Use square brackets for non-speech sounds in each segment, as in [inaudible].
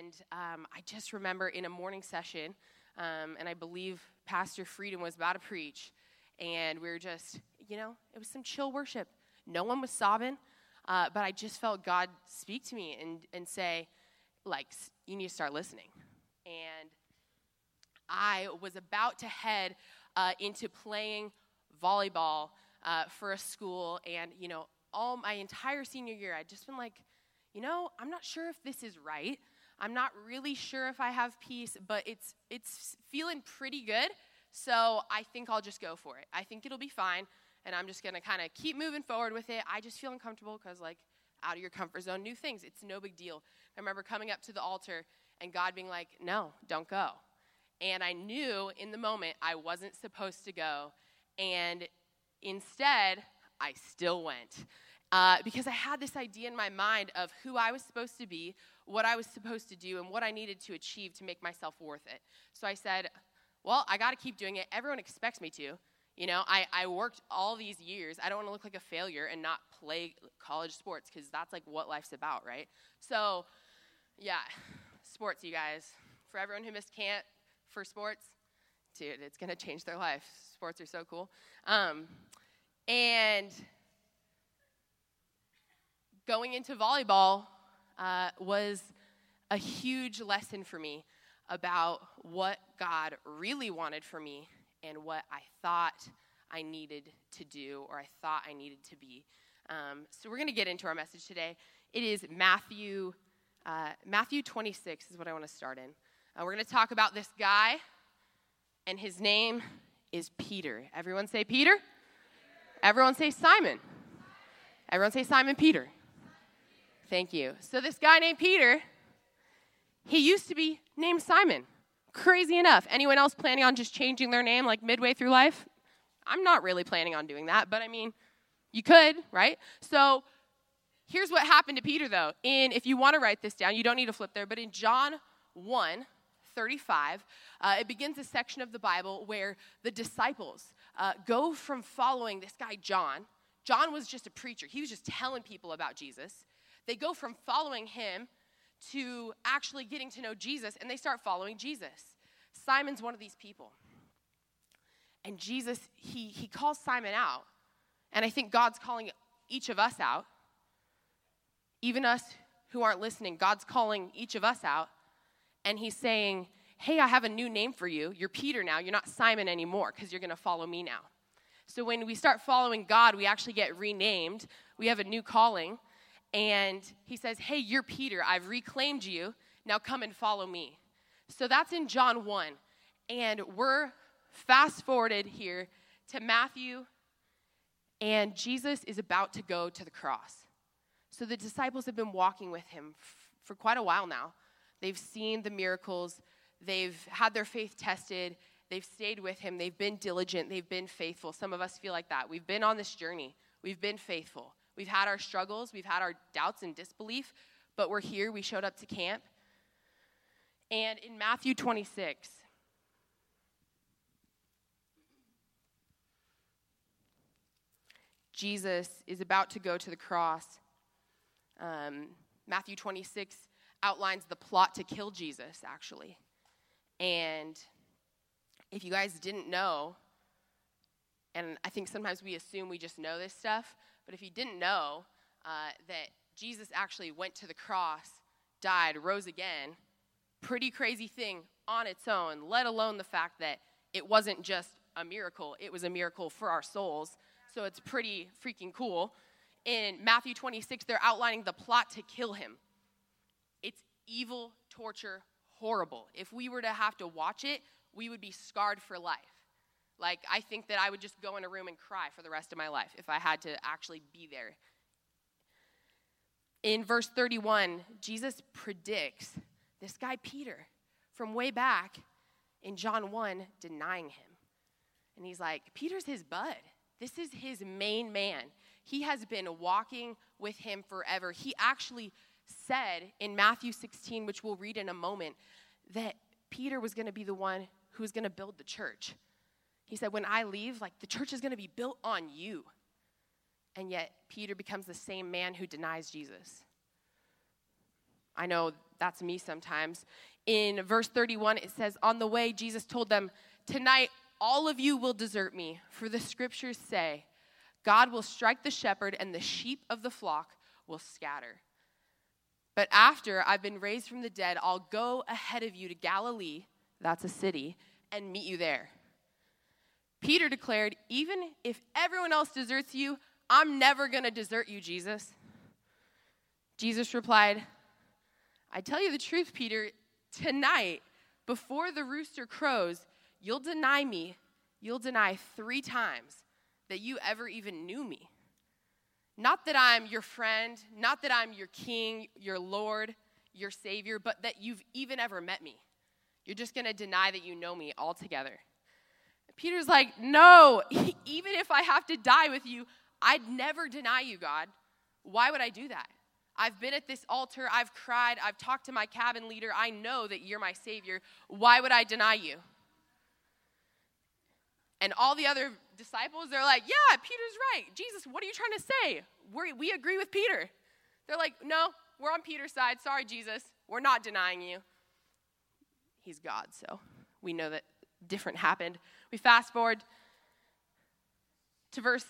And um, I just remember in a morning session, um, and I believe Pastor Freedom was about to preach, and we were just, you know, it was some chill worship. No one was sobbing, uh, but I just felt God speak to me and, and say, like, you need to start listening. And I was about to head uh, into playing volleyball uh, for a school, and, you know, all my entire senior year, I'd just been like, you know, I'm not sure if this is right. I'm not really sure if I have peace, but it's it's feeling pretty good. So I think I'll just go for it. I think it'll be fine, and I'm just gonna kind of keep moving forward with it. I just feel uncomfortable because like out of your comfort zone, new things. It's no big deal. I remember coming up to the altar and God being like, "No, don't go." And I knew in the moment I wasn't supposed to go, and instead I still went uh, because I had this idea in my mind of who I was supposed to be, what I was supposed to do, and what I needed to achieve to make myself worth it. So I said, Well, I got to keep doing it. Everyone expects me to. You know, I, I worked all these years. I don't want to look like a failure and not play college sports because that's like what life's about, right? So, yeah, sports, you guys. For everyone who missed camp for sports, dude, it's going to change their life. Sports are so cool. Um, and going into volleyball uh, was a huge lesson for me about what God really wanted for me and what I thought I needed to do or I thought I needed to be. Um, so we're going to get into our message today. It is Matthew, uh, Matthew 26 is what I want to start in. Uh, we're going to talk about this guy, and his name is Peter. Everyone say Peter. Everyone say Simon. Everyone say Simon Peter. Thank you. So, this guy named Peter, he used to be named Simon. Crazy enough. Anyone else planning on just changing their name like midway through life? I'm not really planning on doing that, but I mean, you could, right? So, here's what happened to Peter, though. In, if you want to write this down, you don't need to flip there, but in John 1, 35, uh, it begins a section of the Bible where the disciples uh, go from following this guy, John. John was just a preacher, he was just telling people about Jesus. They go from following him to actually getting to know Jesus, and they start following Jesus. Simon's one of these people. And Jesus, he, he calls Simon out. And I think God's calling each of us out. Even us who aren't listening, God's calling each of us out. And he's saying, Hey, I have a new name for you. You're Peter now. You're not Simon anymore because you're going to follow me now. So when we start following God, we actually get renamed. We have a new calling and he says, Hey, you're Peter. I've reclaimed you. Now come and follow me. So that's in John 1. And we're fast forwarded here to Matthew, and Jesus is about to go to the cross. So the disciples have been walking with him f- for quite a while now. They've seen the miracles, they've had their faith tested, they've stayed with him, they've been diligent, they've been faithful. Some of us feel like that. We've been on this journey, we've been faithful. We've had our struggles, we've had our doubts and disbelief, but we're here. We showed up to camp. And in Matthew 26, Jesus is about to go to the cross. Um, Matthew 26 outlines the plot to kill Jesus, actually. And if you guys didn't know, and I think sometimes we assume we just know this stuff, but if you didn't know uh, that Jesus actually went to the cross, died, rose again, pretty crazy thing on its own, let alone the fact that it wasn't just a miracle, it was a miracle for our souls. So it's pretty freaking cool. In Matthew 26, they're outlining the plot to kill him. It's evil, torture, horrible. If we were to have to watch it, we would be scarred for life. Like, I think that I would just go in a room and cry for the rest of my life if I had to actually be there. In verse 31, Jesus predicts this guy, Peter, from way back in John 1, denying him. And he's like, Peter's his bud. This is his main man. He has been walking with him forever. He actually said in Matthew 16, which we'll read in a moment, that Peter was going to be the one who was going to build the church. He said, When I leave, like the church is going to be built on you. And yet, Peter becomes the same man who denies Jesus. I know that's me sometimes. In verse 31, it says, On the way, Jesus told them, Tonight, all of you will desert me, for the scriptures say, God will strike the shepherd, and the sheep of the flock will scatter. But after I've been raised from the dead, I'll go ahead of you to Galilee, that's a city, and meet you there. Peter declared, Even if everyone else deserts you, I'm never going to desert you, Jesus. Jesus replied, I tell you the truth, Peter, tonight, before the rooster crows, you'll deny me. You'll deny three times that you ever even knew me. Not that I'm your friend, not that I'm your king, your Lord, your Savior, but that you've even ever met me. You're just going to deny that you know me altogether. Peter's like, No, [laughs] even if I have to die with you, I'd never deny you, God. Why would I do that? I've been at this altar, I've cried, I've talked to my cabin leader. I know that you're my Savior. Why would I deny you? And all the other disciples, they're like, Yeah, Peter's right. Jesus, what are you trying to say? we we agree with Peter. They're like, No, we're on Peter's side. Sorry, Jesus. We're not denying you. He's God, so we know that different happened. We fast forward to verse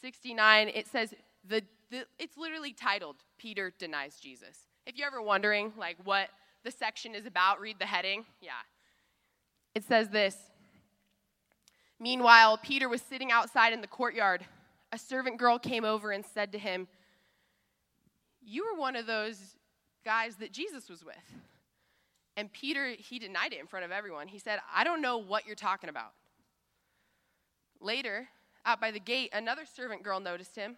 69. It says, the, the, it's literally titled Peter Denies Jesus. If you're ever wondering like what the section is about, read the heading. Yeah. It says this Meanwhile, Peter was sitting outside in the courtyard. A servant girl came over and said to him, You were one of those guys that Jesus was with. And Peter, he denied it in front of everyone. He said, I don't know what you're talking about. Later, out by the gate, another servant girl noticed him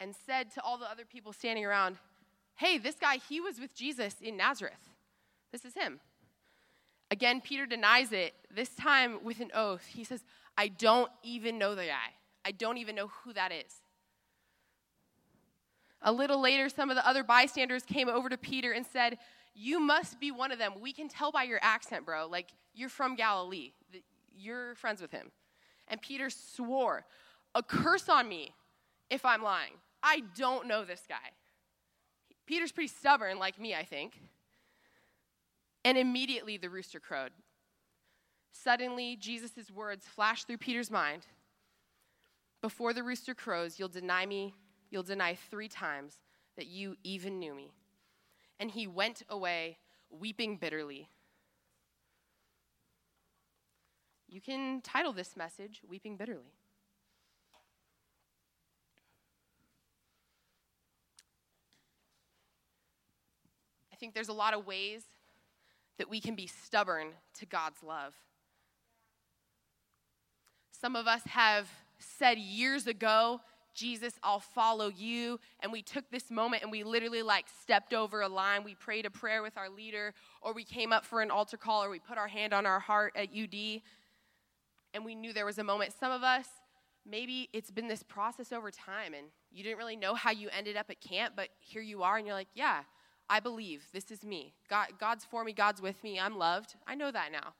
and said to all the other people standing around, Hey, this guy, he was with Jesus in Nazareth. This is him. Again, Peter denies it, this time with an oath. He says, I don't even know the guy. I don't even know who that is. A little later, some of the other bystanders came over to Peter and said, You must be one of them. We can tell by your accent, bro. Like, you're from Galilee. You're friends with him. And Peter swore, A curse on me if I'm lying. I don't know this guy. Peter's pretty stubborn, like me, I think. And immediately the rooster crowed. Suddenly, Jesus' words flashed through Peter's mind Before the rooster crows, you'll deny me, you'll deny three times that you even knew me. And he went away weeping bitterly. You can title this message Weeping Bitterly. I think there's a lot of ways that we can be stubborn to God's love. Some of us have said years ago, Jesus, I'll follow you. And we took this moment and we literally like stepped over a line. We prayed a prayer with our leader, or we came up for an altar call, or we put our hand on our heart at UD. And we knew there was a moment. Some of us, maybe it's been this process over time and you didn't really know how you ended up at camp, but here you are and you're like, yeah, I believe this is me. God, God's for me, God's with me, I'm loved. I know that now.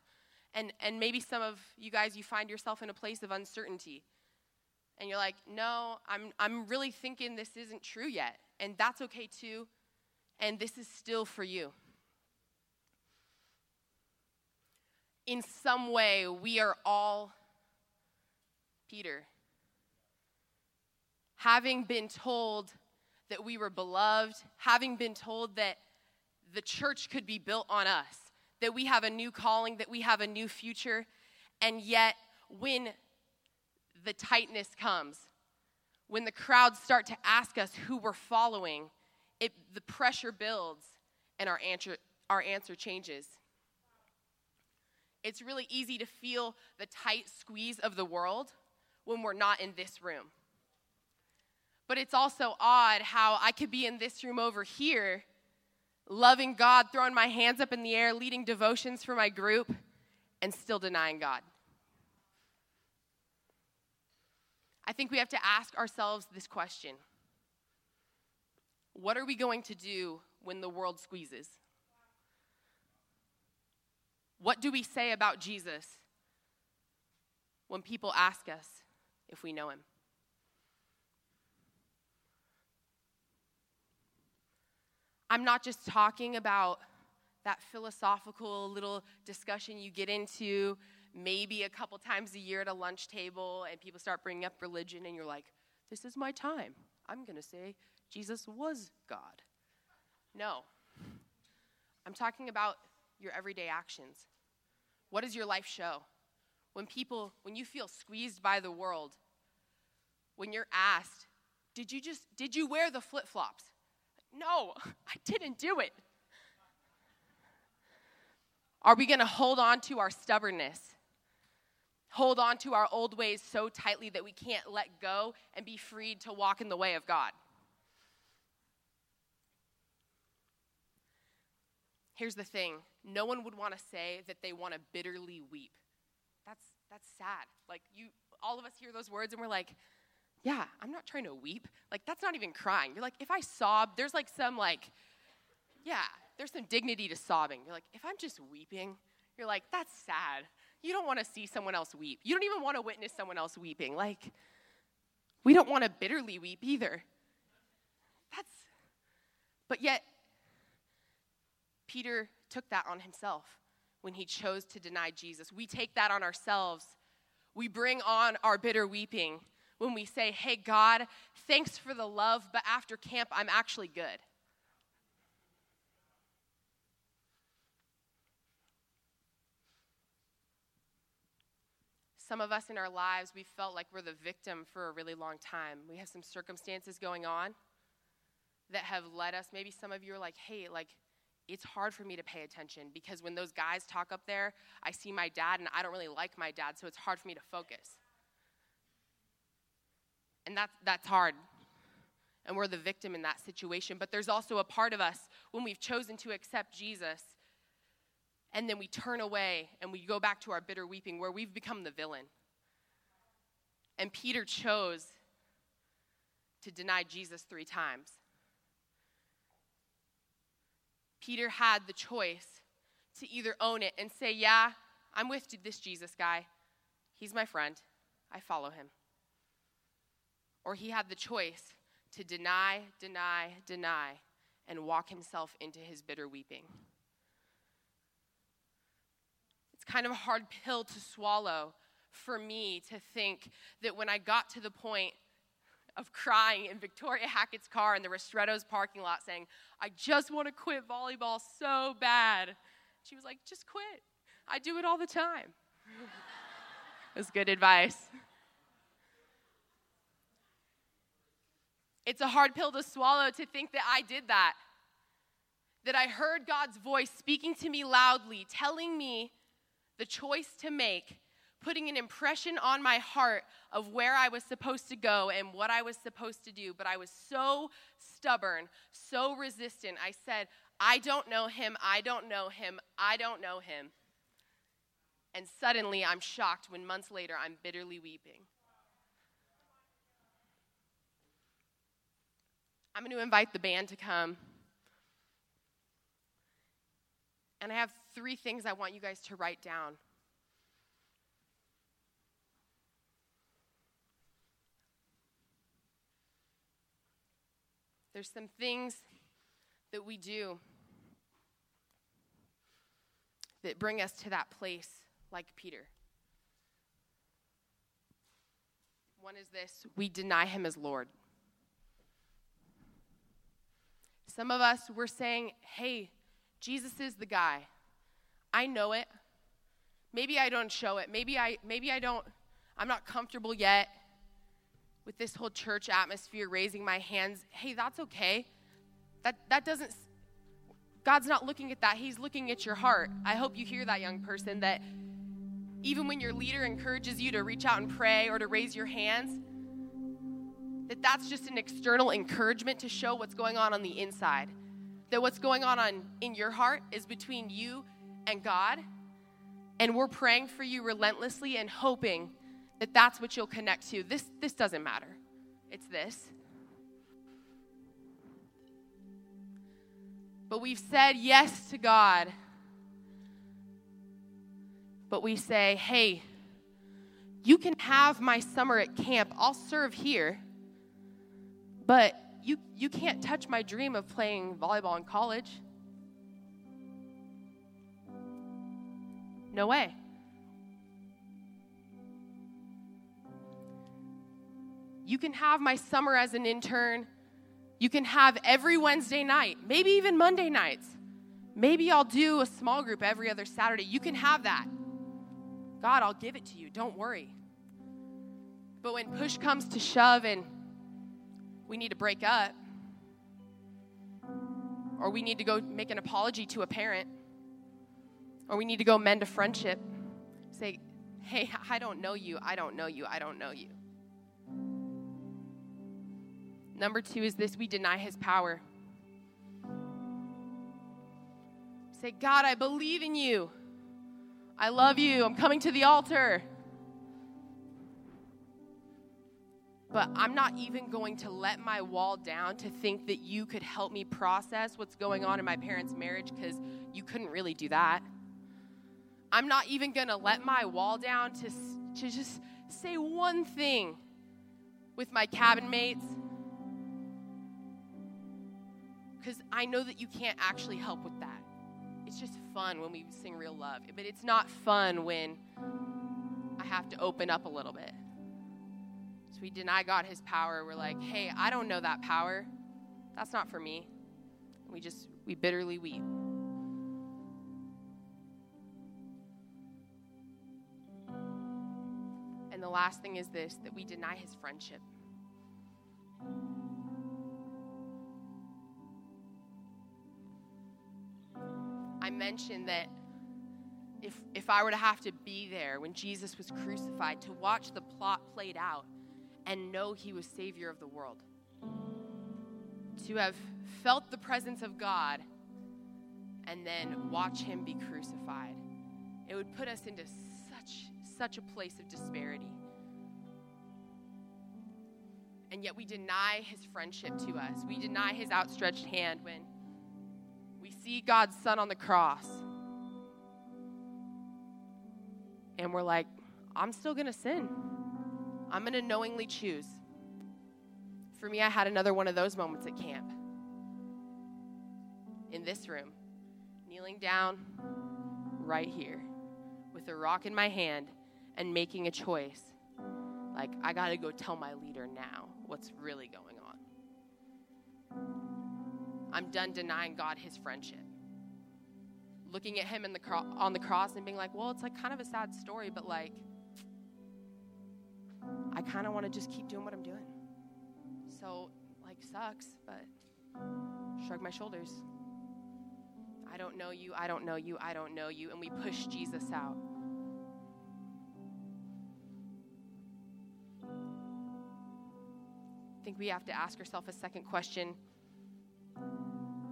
And, and maybe some of you guys, you find yourself in a place of uncertainty. And you're like, no, I'm, I'm really thinking this isn't true yet. And that's okay too. And this is still for you. In some way, we are all Peter. Having been told that we were beloved, having been told that the church could be built on us, that we have a new calling, that we have a new future, and yet when the tightness comes, when the crowds start to ask us who we're following, it, the pressure builds and our answer, our answer changes. It's really easy to feel the tight squeeze of the world when we're not in this room. But it's also odd how I could be in this room over here, loving God, throwing my hands up in the air, leading devotions for my group, and still denying God. I think we have to ask ourselves this question What are we going to do when the world squeezes? What do we say about Jesus when people ask us if we know him? I'm not just talking about that philosophical little discussion you get into maybe a couple times a year at a lunch table and people start bringing up religion and you're like, this is my time. I'm going to say Jesus was God. No. I'm talking about your everyday actions. What does your life show? When people, when you feel squeezed by the world, when you're asked, did you just, did you wear the flip flops? No, [laughs] I didn't do it. Are we going to hold on to our stubbornness? Hold on to our old ways so tightly that we can't let go and be freed to walk in the way of God? Here's the thing no one would want to say that they want to bitterly weep. That's, that's sad. Like, you, all of us hear those words and we're like, yeah, I'm not trying to weep. Like, that's not even crying. You're like, if I sob, there's like some, like, yeah, there's some dignity to sobbing. You're like, if I'm just weeping, you're like, that's sad. You don't want to see someone else weep. You don't even want to witness someone else weeping. Like, we don't want to bitterly weep either. That's, but yet, Peter took that on himself when he chose to deny Jesus. We take that on ourselves. We bring on our bitter weeping when we say, Hey, God, thanks for the love, but after camp, I'm actually good. Some of us in our lives, we felt like we're the victim for a really long time. We have some circumstances going on that have led us. Maybe some of you are like, hey, like, it's hard for me to pay attention because when those guys talk up there, I see my dad and I don't really like my dad, so it's hard for me to focus. And that's, that's hard. And we're the victim in that situation. But there's also a part of us when we've chosen to accept Jesus and then we turn away and we go back to our bitter weeping where we've become the villain. And Peter chose to deny Jesus three times. Peter had the choice to either own it and say, Yeah, I'm with this Jesus guy. He's my friend. I follow him. Or he had the choice to deny, deny, deny, and walk himself into his bitter weeping kind of a hard pill to swallow for me to think that when I got to the point of crying in Victoria Hackett's car in the Ristretto's parking lot saying, I just want to quit volleyball so bad. She was like, just quit. I do it all the time. [laughs] it was good advice. It's a hard pill to swallow to think that I did that. That I heard God's voice speaking to me loudly, telling me the choice to make, putting an impression on my heart of where I was supposed to go and what I was supposed to do. But I was so stubborn, so resistant. I said, I don't know him, I don't know him, I don't know him. And suddenly I'm shocked when months later I'm bitterly weeping. I'm going to invite the band to come. And I have three things I want you guys to write down. There's some things that we do that bring us to that place like Peter. One is this we deny him as Lord. Some of us, we're saying, hey, Jesus is the guy. I know it. Maybe I don't show it. Maybe I maybe I don't I'm not comfortable yet with this whole church atmosphere raising my hands. Hey, that's okay. That that doesn't God's not looking at that. He's looking at your heart. I hope you hear that young person that even when your leader encourages you to reach out and pray or to raise your hands, that that's just an external encouragement to show what's going on on the inside that what's going on, on in your heart is between you and God. And we're praying for you relentlessly and hoping that that's what you'll connect to. This, this doesn't matter. It's this. But we've said yes to God. But we say, hey, you can have my summer at camp. I'll serve here. But you, you can't touch my dream of playing volleyball in college. No way. You can have my summer as an intern. You can have every Wednesday night, maybe even Monday nights. Maybe I'll do a small group every other Saturday. You can have that. God, I'll give it to you. Don't worry. But when push comes to shove and we need to break up, or we need to go make an apology to a parent, or we need to go mend a friendship, say, hey, [laughs] I don't know you, I don't know you, I don't know you. Number two is this we deny his power. Say, God, I believe in you. I love you. I'm coming to the altar. But I'm not even going to let my wall down to think that you could help me process what's going on in my parents' marriage because you couldn't really do that. I'm not even going to let my wall down to, to just say one thing with my cabin mates because I know that you can't actually help with that. It's just fun when we sing real love, but it's not fun when I have to open up a little bit. So we deny God his power. We're like, hey, I don't know that power. That's not for me. We just, we bitterly weep. Last thing is this that we deny his friendship. I mentioned that if, if I were to have to be there when Jesus was crucified to watch the plot played out and know he was Savior of the world, to have felt the presence of God and then watch him be crucified, it would put us into such, such a place of disparity. And yet we deny his friendship to us. We deny his outstretched hand when we see God's Son on the cross. And we're like, I'm still going to sin. I'm going to knowingly choose. For me, I had another one of those moments at camp. In this room, kneeling down right here with a rock in my hand and making a choice. Like, I got to go tell my leader now what's really going on. I'm done denying God his friendship. Looking at him the cro- on the cross and being like, well, it's like kind of a sad story, but like, I kind of want to just keep doing what I'm doing. So, like, sucks, but shrug my shoulders. I don't know you, I don't know you, I don't know you. And we push Jesus out. Think we have to ask ourselves a second question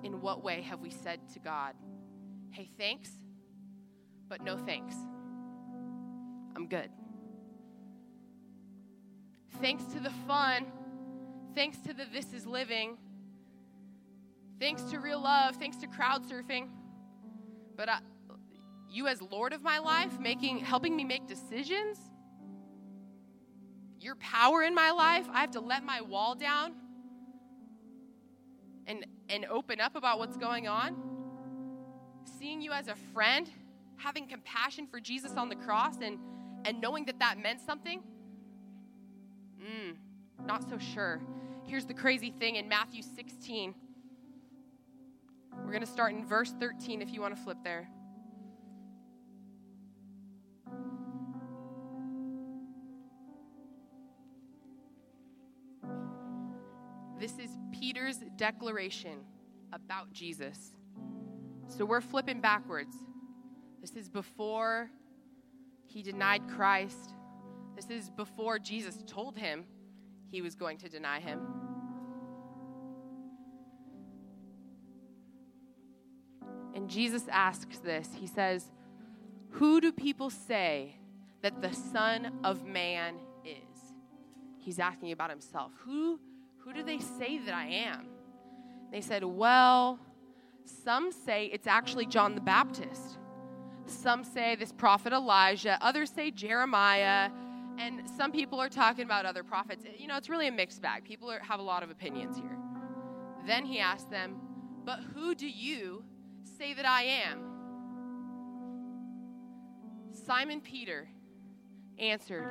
in what way have we said to God, hey, thanks, but no thanks? I'm good. Thanks to the fun, thanks to the this is living, thanks to real love, thanks to crowd surfing. But I, you as Lord of my life, making helping me make decisions, your power in my life, I have to let my wall down and, and open up about what's going on, seeing you as a friend, having compassion for Jesus on the cross, and, and knowing that that meant something, mm, not so sure. Here's the crazy thing in Matthew 16. We're going to start in verse 13 if you want to flip there. This is Peter's declaration about Jesus. So we're flipping backwards. This is before he denied Christ. This is before Jesus told him he was going to deny him. And Jesus asks this He says, Who do people say that the Son of Man is? He's asking about himself. Who who do they say that I am? They said, Well, some say it's actually John the Baptist. Some say this prophet Elijah. Others say Jeremiah. And some people are talking about other prophets. You know, it's really a mixed bag. People are, have a lot of opinions here. Then he asked them, But who do you say that I am? Simon Peter answered,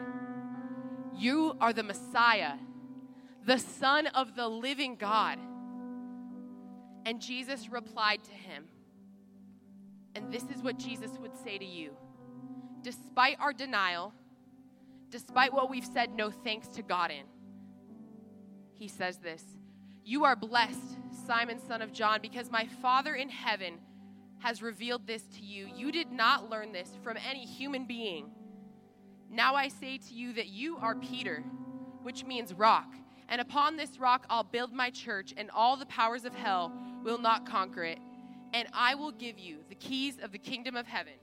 You are the Messiah, the Son of the living God. And Jesus replied to him, and this is what Jesus would say to you despite our denial, despite what we've said no thanks to God in, he says this You are blessed, Simon, son of John, because my Father in heaven has revealed this to you. You did not learn this from any human being. Now I say to you that you are Peter, which means rock. And upon this rock I'll build my church, and all the powers of hell will not conquer it. And I will give you the keys of the kingdom of heaven.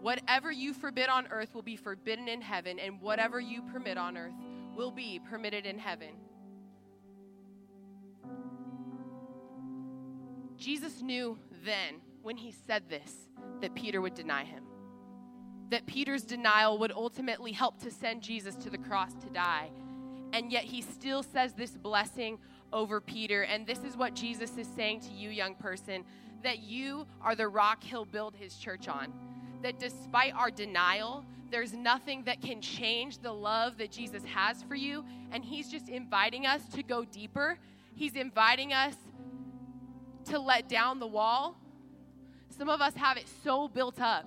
Whatever you forbid on earth will be forbidden in heaven, and whatever you permit on earth will be permitted in heaven. Jesus knew then, when he said this, that Peter would deny him. That Peter's denial would ultimately help to send Jesus to the cross to die. And yet he still says this blessing over Peter. And this is what Jesus is saying to you, young person that you are the rock he'll build his church on that despite our denial, there's nothing that can change the love that Jesus has for you. And He's just inviting us to go deeper. He's inviting us to let down the wall. Some of us have it so built up.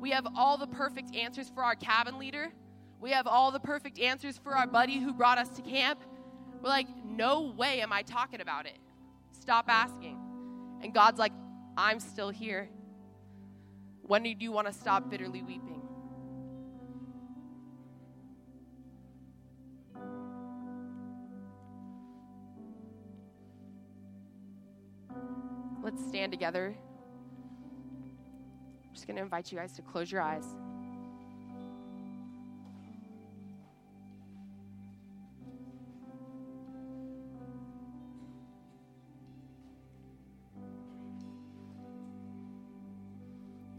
We have all the perfect answers for our cabin leader. We have all the perfect answers for our buddy who brought us to camp. We're like, no way am I talking about it. Stop asking. And God's like, I'm still here. When do you want to stop bitterly weeping? Let's stand together. I'm just going to invite you guys to close your eyes.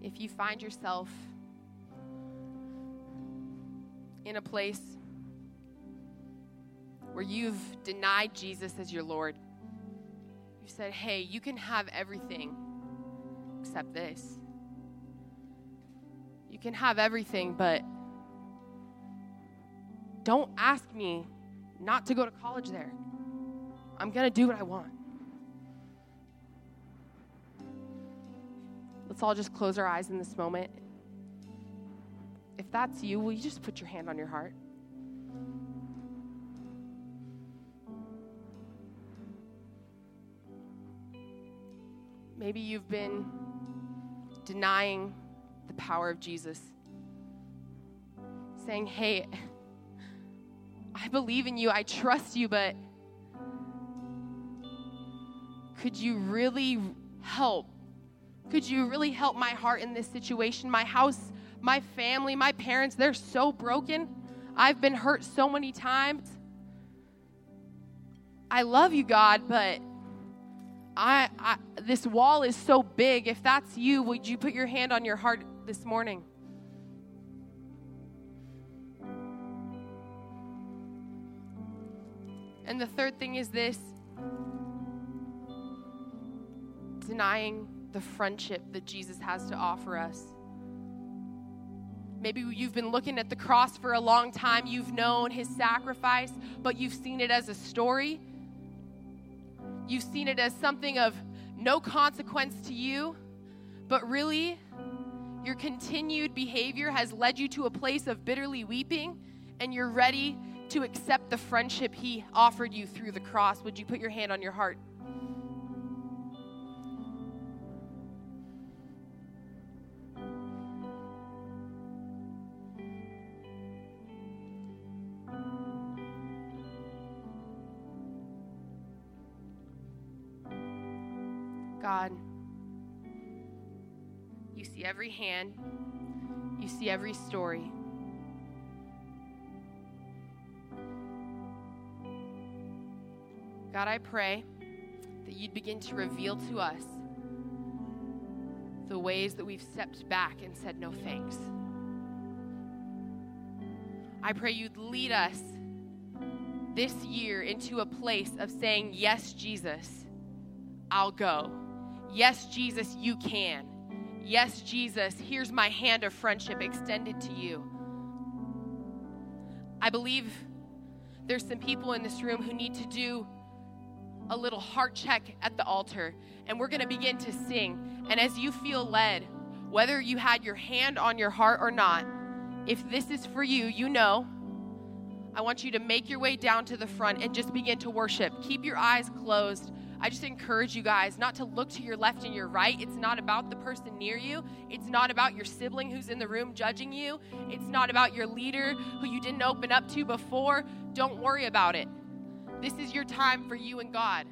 if you find yourself in a place where you've denied Jesus as your Lord, you said, hey, you can have everything except this. You can have everything, but don't ask me not to go to college there. I'm going to do what I want. Let's all just close our eyes in this moment. If that's you, will you just put your hand on your heart? Maybe you've been denying the power of Jesus, saying, Hey, I believe in you, I trust you, but could you really help could you really help my heart in this situation? My house, my family, my parents, they're so broken. I've been hurt so many times. I love you, God, but I, I, this wall is so big. If that's you, would you put your hand on your heart this morning? And the third thing is this denying the friendship that Jesus has to offer us. Maybe you've been looking at the cross for a long time. You've known his sacrifice, but you've seen it as a story. You've seen it as something of no consequence to you, but really, your continued behavior has led you to a place of bitterly weeping, and you're ready to accept the friendship he offered you through the cross. Would you put your hand on your heart? Every hand, you see every story. God, I pray that you'd begin to reveal to us the ways that we've stepped back and said no thanks. I pray you'd lead us this year into a place of saying, Yes, Jesus, I'll go. Yes, Jesus, you can. Yes, Jesus, here's my hand of friendship extended to you. I believe there's some people in this room who need to do a little heart check at the altar, and we're going to begin to sing. And as you feel led, whether you had your hand on your heart or not, if this is for you, you know. I want you to make your way down to the front and just begin to worship. Keep your eyes closed. I just encourage you guys not to look to your left and your right. It's not about the person near you. It's not about your sibling who's in the room judging you. It's not about your leader who you didn't open up to before. Don't worry about it. This is your time for you and God.